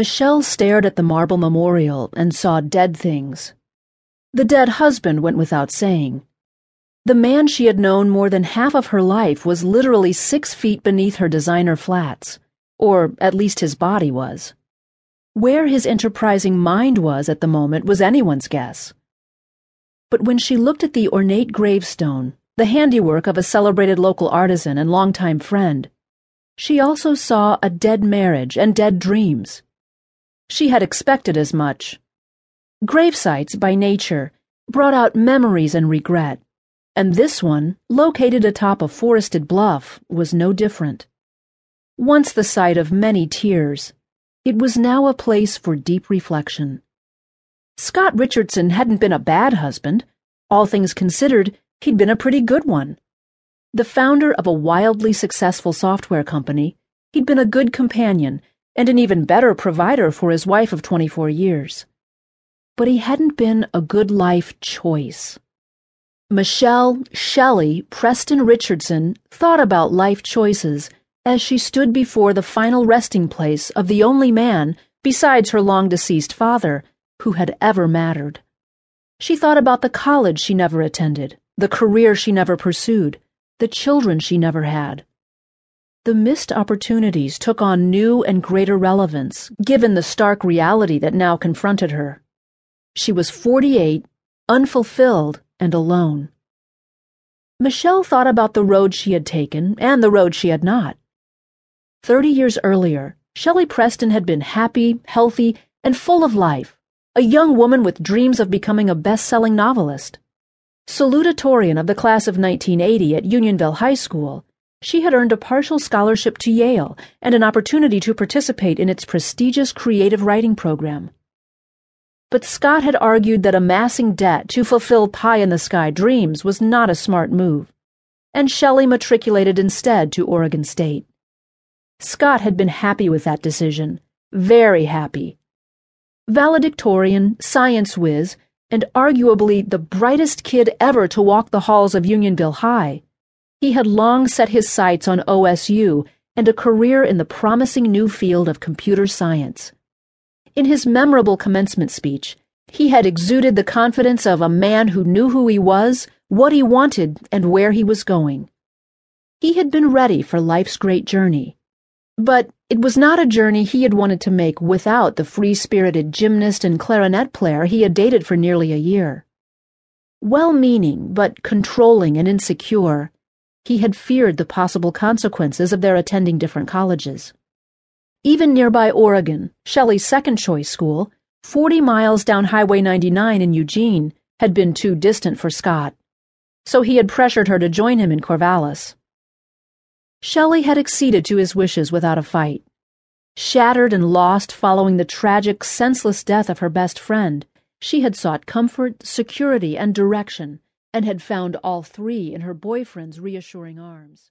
Michelle stared at the marble memorial and saw dead things. The dead husband went without saying. The man she had known more than half of her life was literally six feet beneath her designer flats, or at least his body was. Where his enterprising mind was at the moment was anyone's guess. But when she looked at the ornate gravestone, the handiwork of a celebrated local artisan and longtime friend, she also saw a dead marriage and dead dreams. She had expected as much. Gravesites, by nature, brought out memories and regret, and this one, located atop a forested bluff, was no different. Once the site of many tears, it was now a place for deep reflection. Scott Richardson hadn't been a bad husband. All things considered, he'd been a pretty good one. The founder of a wildly successful software company, he'd been a good companion and an even better provider for his wife of 24 years. But he hadn't been a good life choice. Michelle Shelly Preston Richardson thought about life choices as she stood before the final resting place of the only man, besides her long deceased father, who had ever mattered. She thought about the college she never attended, the career she never pursued, the children she never had. The missed opportunities took on new and greater relevance, given the stark reality that now confronted her. She was 48, unfulfilled, and alone. Michelle thought about the road she had taken and the road she had not. Thirty years earlier, Shelly Preston had been happy, healthy, and full of life, a young woman with dreams of becoming a best selling novelist. Salutatorian of the class of 1980 at Unionville High School, she had earned a partial scholarship to Yale and an opportunity to participate in its prestigious creative writing program. But Scott had argued that amassing debt to fulfill pie in the sky dreams was not a smart move, and Shelly matriculated instead to Oregon State. Scott had been happy with that decision, very happy. Valedictorian, science whiz, and arguably the brightest kid ever to walk the halls of Unionville High. He had long set his sights on OSU and a career in the promising new field of computer science. In his memorable commencement speech, he had exuded the confidence of a man who knew who he was, what he wanted, and where he was going. He had been ready for life's great journey. But it was not a journey he had wanted to make without the free spirited gymnast and clarinet player he had dated for nearly a year. Well meaning, but controlling and insecure, he had feared the possible consequences of their attending different colleges. Even nearby Oregon, Shelly's second choice school, 40 miles down Highway 99 in Eugene, had been too distant for Scott. So he had pressured her to join him in Corvallis. Shelly had acceded to his wishes without a fight. Shattered and lost following the tragic, senseless death of her best friend, she had sought comfort, security, and direction and had found all three in her boyfriend's reassuring arms.